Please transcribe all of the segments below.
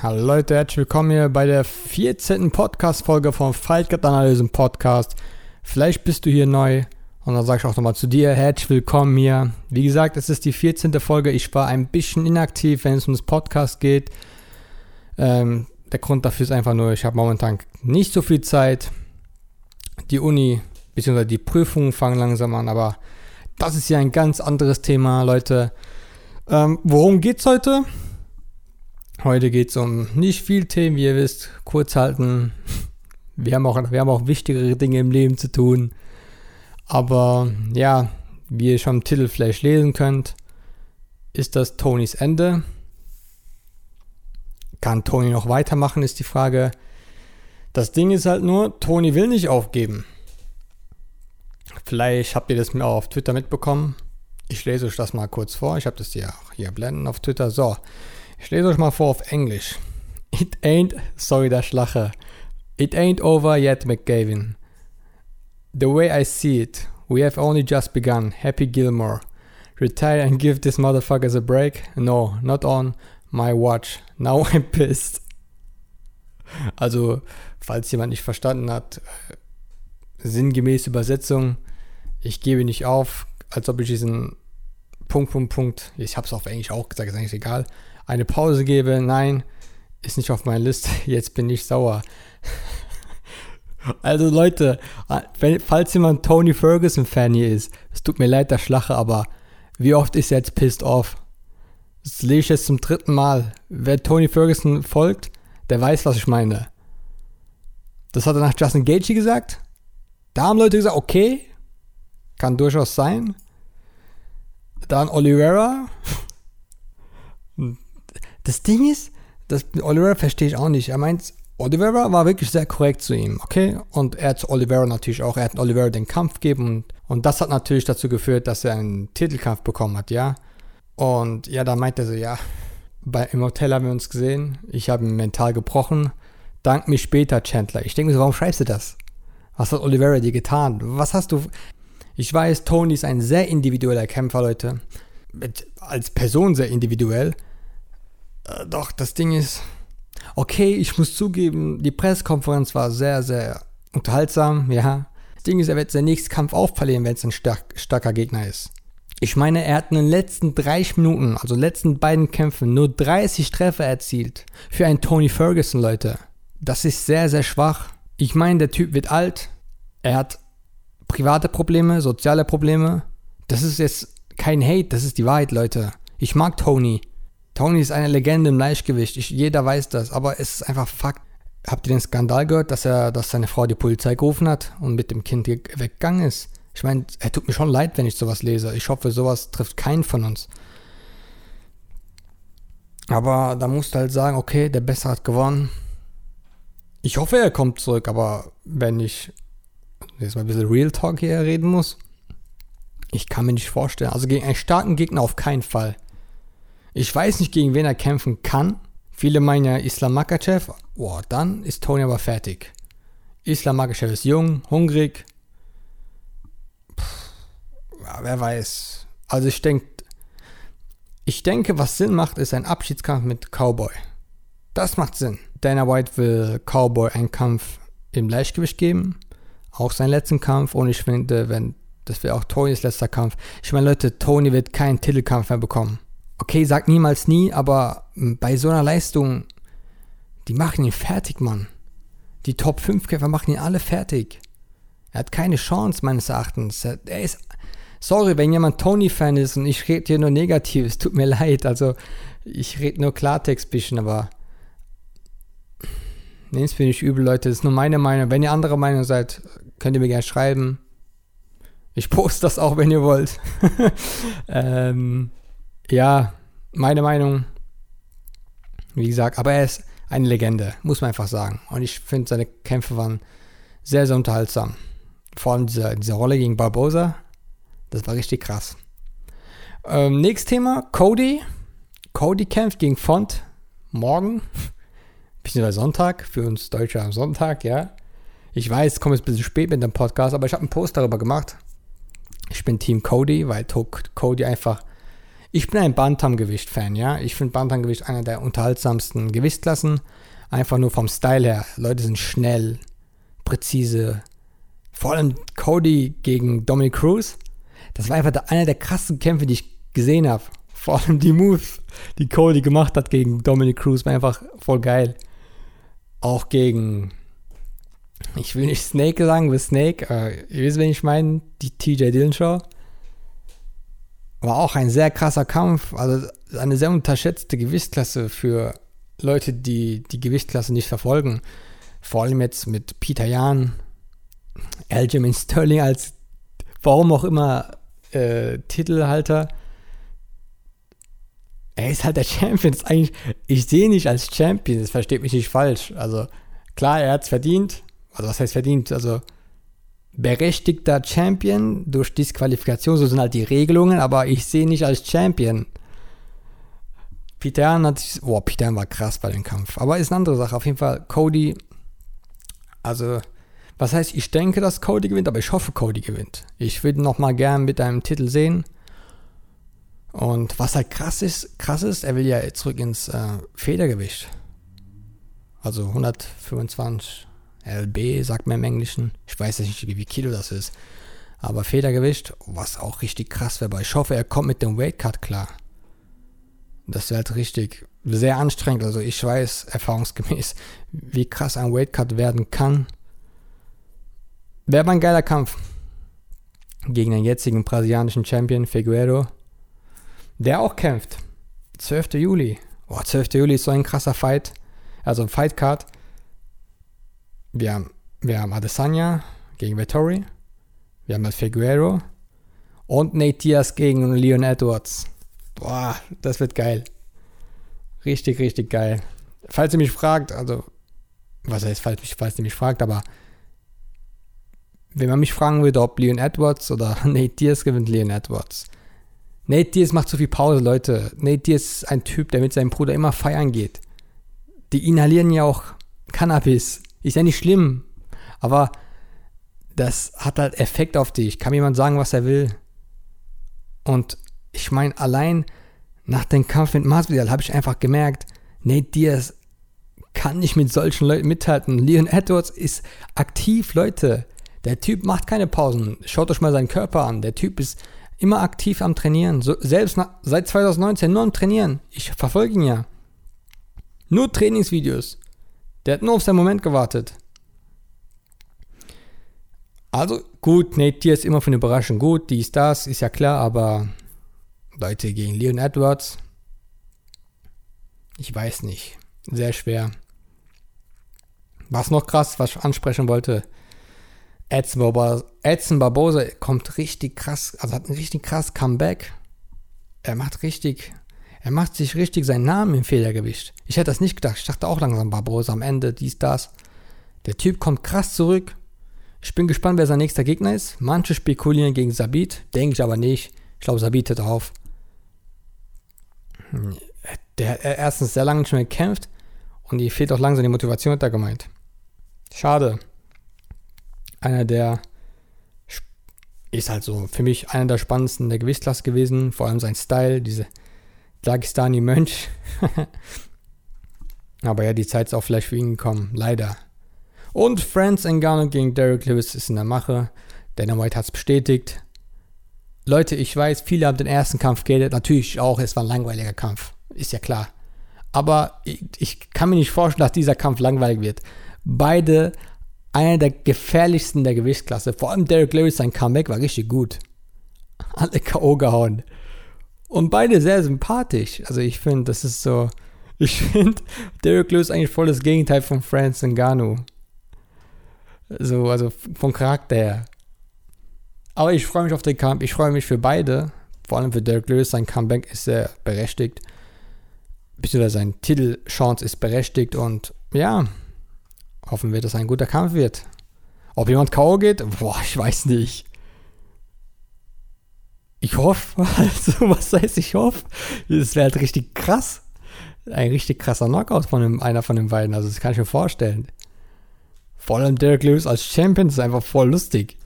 Hallo Leute, herzlich willkommen hier bei der 14. Podcast-Folge vom Fightcard Analysen Podcast. Vielleicht bist du hier neu und dann sage ich auch nochmal zu dir, herzlich willkommen hier. Wie gesagt, es ist die 14. Folge. Ich war ein bisschen inaktiv, wenn es um das Podcast geht. Ähm, der Grund dafür ist einfach nur, ich habe momentan nicht so viel Zeit. Die Uni bzw. die Prüfungen fangen langsam an, aber das ist ja ein ganz anderes Thema, Leute. Ähm, worum geht's heute? Heute geht es um nicht viel Themen, wie ihr wisst, kurz halten. Wir haben, auch, wir haben auch wichtigere Dinge im Leben zu tun. Aber ja, wie ihr schon im Titel vielleicht lesen könnt, ist das Tonys Ende. Kann Tony noch weitermachen, ist die Frage. Das Ding ist halt nur, Tony will nicht aufgeben. Vielleicht habt ihr das mir auch auf Twitter mitbekommen. Ich lese euch das mal kurz vor. Ich habe das hier hier blenden auf Twitter. So, ich lese euch mal vor auf Englisch. It ain't, sorry, der Schlache. It ain't over yet, McGavin. The way I see it, we have only just begun. Happy Gilmore. Retire and give this motherfuckers a break? No, not on my watch. Now I'm pissed. Also, falls jemand nicht verstanden hat, äh, sinngemäß Übersetzung, ich gebe nicht auf, als ob ich diesen Punkt, Punkt, Punkt, ich habe es auf Englisch auch gesagt, ist eigentlich egal, eine Pause gebe. Nein, ist nicht auf meiner Liste. Jetzt bin ich sauer. Also Leute, wenn, falls jemand Tony Ferguson Fan hier ist, es tut mir leid, der Schlache, aber wie oft ist er jetzt pissed off? Das lese ich jetzt zum dritten Mal. Wer Tony Ferguson folgt, der weiß, was ich meine. Das hat er nach Justin Gaethje gesagt. Da haben Leute gesagt, okay, kann durchaus sein. Dann Oliveira. Das Ding ist, das Oliveira verstehe ich auch nicht. Er meint, Oliveira war wirklich sehr korrekt zu ihm, okay? Und er hat Oliveira natürlich auch, er hat Oliveira den Kampf gegeben und, und das hat natürlich dazu geführt, dass er einen Titelkampf bekommen hat, ja? Und ja, da meint er so, ja, bei, im Hotel haben wir uns gesehen, ich habe ihn mental gebrochen, dank mich später, Chandler. Ich denke mir so, warum schreibst du das? Was hat Oliveira dir getan? Was hast du... Ich weiß, Tony ist ein sehr individueller Kämpfer, Leute. Mit, als Person sehr individuell. Äh, doch, das Ding ist, okay, ich muss zugeben, die Pressekonferenz war sehr, sehr unterhaltsam, ja. Das Ding ist, er wird seinen nächsten Kampf auch verlieren, wenn es ein stark, starker Gegner ist. Ich meine, er hat in den letzten 30 Minuten, also letzten beiden Kämpfen, nur 30 Treffer erzielt. Für einen Tony Ferguson, Leute. Das ist sehr, sehr schwach. Ich meine, der Typ wird alt. Er hat private Probleme, soziale Probleme. Das ist jetzt kein Hate, das ist die Wahrheit, Leute. Ich mag Tony. Tony ist eine Legende im Leichtgewicht. Ich, jeder weiß das, aber es ist einfach Fakt. Habt ihr den Skandal gehört, dass er, dass seine Frau die Polizei gerufen hat und mit dem Kind weggegangen ist? Ich meine, er tut mir schon leid, wenn ich sowas lese. Ich hoffe, sowas trifft keinen von uns. Aber da musst du halt sagen, okay, der Bessere hat gewonnen. Ich hoffe, er kommt zurück, aber wenn ich jetzt mal ein bisschen Real Talk hier reden muss, ich kann mir nicht vorstellen. Also gegen einen starken Gegner auf keinen Fall. Ich weiß nicht, gegen wen er kämpfen kann. Viele meinen ja Islam Makachev. Boah, dann ist Tony aber fertig. Islam Makachev ist jung, hungrig. Puh, ja, wer weiß. Also ich denke, ich denke, was Sinn macht, ist ein Abschiedskampf mit Cowboy. Das macht Sinn. Dana White will Cowboy einen Kampf im Leichtgewicht geben. Auch seinen letzten Kampf. Und ich finde, wenn das wäre auch Tonys letzter Kampf. Ich meine, Leute, Tony wird keinen Titelkampf mehr bekommen okay, sag niemals nie, aber bei so einer Leistung, die machen ihn fertig, Mann. Die Top 5 Kämpfer machen ihn alle fertig. Er hat keine Chance, meines Erachtens. Er ist. Sorry, wenn jemand Tony-Fan ist und ich rede hier nur Negatives, tut mir leid. Also, ich rede nur Klartext bisschen, aber. Nehmt es mir nicht übel, Leute. Das ist nur meine Meinung. Wenn ihr anderer Meinung seid, könnt ihr mir gerne schreiben. Ich poste das auch, wenn ihr wollt. ähm, ja, meine Meinung. Wie gesagt, aber er ist eine Legende, muss man einfach sagen. Und ich finde, seine Kämpfe waren sehr, sehr unterhaltsam. Vor allem diese, diese Rolle gegen Barbosa, das war richtig krass. Ähm, nächstes Thema, Cody. Cody kämpft gegen Font morgen, beziehungsweise Sonntag, für uns Deutsche am Sonntag, ja. Ich weiß, es kommt jetzt ein bisschen spät mit dem Podcast, aber ich habe einen Post darüber gemacht. Ich bin Team Cody, weil Cody einfach Ich bin ein Bantamgewicht-Fan, ja. Ich finde Bantamgewicht einer der unterhaltsamsten Gewichtsklassen. Einfach nur vom Style her. Leute sind schnell, präzise. Vor allem Cody gegen Dominic Cruz. Das war einfach einer der krassen Kämpfe, die ich gesehen habe. Vor allem die Moves, die Cody gemacht hat gegen Dominic Cruz, war einfach voll geil. Auch gegen, ich will nicht Snake sagen, aber Snake, äh, ihr wisst, wen ich meine, die TJ Dillashaw. War auch ein sehr krasser Kampf, also eine sehr unterschätzte Gewichtsklasse für Leute, die die Gewichtsklasse nicht verfolgen. Vor allem jetzt mit Peter Jan, Aljamain Sterling als, warum auch immer, äh, Titelhalter er ist halt der Champion. Ist eigentlich, ich sehe ihn nicht als Champion, das versteht mich nicht falsch. Also klar, er hat es verdient. Also was heißt verdient? Also berechtigter Champion durch Disqualifikation, so sind halt die Regelungen, aber ich sehe ihn nicht als Champion. Peter hat, boah, Peter war krass bei dem Kampf. Aber ist eine andere Sache. Auf jeden Fall, Cody, also, was heißt, ich denke, dass Cody gewinnt, aber ich hoffe, Cody gewinnt. Ich würde noch mal gern mit einem Titel sehen. Und was halt krass ist, krass ist, er will ja zurück ins äh, Federgewicht. Also 125 LB, sagt man im Englischen. Ich weiß nicht, wie viel Kilo das ist. Aber Federgewicht, was auch richtig krass wäre. Ich hoffe, er kommt mit dem Weightcut klar. Das wäre halt richtig sehr anstrengend. Also ich weiß erfahrungsgemäß, wie krass ein Weightcut werden kann. Wäre mal ein geiler Kampf. Gegen den jetzigen brasilianischen Champion Figueroa der auch kämpft. 12. Juli. Boah, 12. Juli ist so ein krasser Fight. Also ein Fightcard. Wir haben, wir haben Adesanya gegen Vettori. Wir haben Figuero. Und Nate Diaz gegen Leon Edwards. Boah, das wird geil. Richtig, richtig geil. Falls ihr mich fragt, also, was heißt, falls, falls ihr mich fragt, aber wenn man mich fragen würde, ob Leon Edwards oder Nate Diaz gewinnt, Leon Edwards. Nate Diaz macht zu viel Pause, Leute. Nate Diaz ist ein Typ, der mit seinem Bruder immer feiern geht. Die inhalieren ja auch Cannabis. Ist ja nicht schlimm. Aber das hat halt Effekt auf dich. Kann jemand sagen, was er will? Und ich meine, allein nach dem Kampf mit Masvidal habe ich einfach gemerkt, Nate Diaz kann nicht mit solchen Leuten mithalten. Leon Edwards ist aktiv, Leute. Der Typ macht keine Pausen. Schaut euch mal seinen Körper an. Der Typ ist immer aktiv am Trainieren. So, selbst nach, seit 2019 nur am Trainieren. Ich verfolge ihn ja. Nur Trainingsvideos. Der hat nur auf seinen Moment gewartet. Also gut, Nate Diaz immer für eine Überraschung gut, dies, das, ist ja klar, aber Leute gegen Leon Edwards, ich weiß nicht. Sehr schwer. Was noch krass, was ich ansprechen wollte, Edson Barbosa, Edson Barbosa kommt richtig krass, also hat ein richtig krass Comeback. Er macht richtig, er macht sich richtig seinen Namen im Federgewicht. Ich hätte das nicht gedacht. Ich dachte auch langsam Barbosa am Ende, dies, das. Der Typ kommt krass zurück. Ich bin gespannt, wer sein nächster Gegner ist. Manche spekulieren gegen Sabit, denke ich aber nicht. Ich glaube, Sabit hat drauf. Der hat erstens sehr lange nicht mehr gekämpft und ihm fehlt auch langsam die Motivation, hat er gemeint. Schade einer der ist halt so für mich einer der spannendsten der Gewichtsklasse gewesen, vor allem sein Style, diese Dagestani Mönch. Aber ja, die Zeit ist auch vielleicht für ihn gekommen, leider. Und Franz Ngannou gegen Derek Lewis ist in der Mache. Dana White hat es bestätigt. Leute, ich weiß, viele haben den ersten Kampf geredet. Natürlich auch, es war ein langweiliger Kampf. Ist ja klar. Aber ich, ich kann mir nicht vorstellen, dass dieser Kampf langweilig wird. Beide einer der gefährlichsten der Gewichtsklasse. Vor allem Derek Lewis, sein Comeback war richtig gut. Alle K.O. gehauen. Und beide sehr sympathisch. Also ich finde, das ist so. Ich finde, Derek Lewis eigentlich voll das Gegenteil von Francis Ngannou. So, also vom Charakter her. Aber ich freue mich auf den Kampf. Ich freue mich für beide. Vor allem für Derek Lewis. Sein Comeback ist sehr berechtigt. Beziehungsweise sein Titelchance ist berechtigt. Und ja, Hoffen wir, dass ein guter Kampf wird. Ob jemand K.O. geht? Boah, ich weiß nicht. Ich hoffe, also was heißt ich hoffe? Das wäre halt richtig krass. Ein richtig krasser Knockout von dem, einer von den beiden. Also das kann ich mir vorstellen. Vor allem Derek Lewis als Champion ist einfach voll lustig.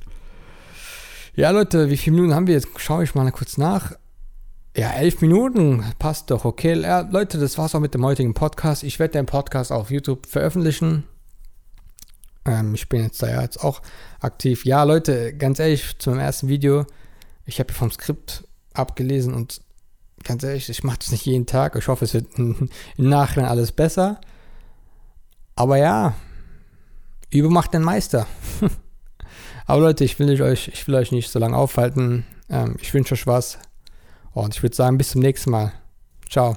Ja, Leute, wie viele Minuten haben wir jetzt? Schaue ich mal kurz nach. Ja, elf Minuten passt doch, okay. Ja, Leute, das war's auch mit dem heutigen Podcast. Ich werde den Podcast auf YouTube veröffentlichen. Ähm, ich bin jetzt da ja jetzt auch aktiv. Ja, Leute, ganz ehrlich, zu meinem ersten Video, ich habe vom Skript abgelesen und ganz ehrlich, ich mache das nicht jeden Tag. Ich hoffe, es wird im Nachhinein alles besser. Aber ja, Übung macht den Meister. Aber Leute, ich will, nicht euch, ich will euch nicht so lange aufhalten. Ähm, ich wünsche euch was. Und ich würde sagen, bis zum nächsten Mal. Ciao.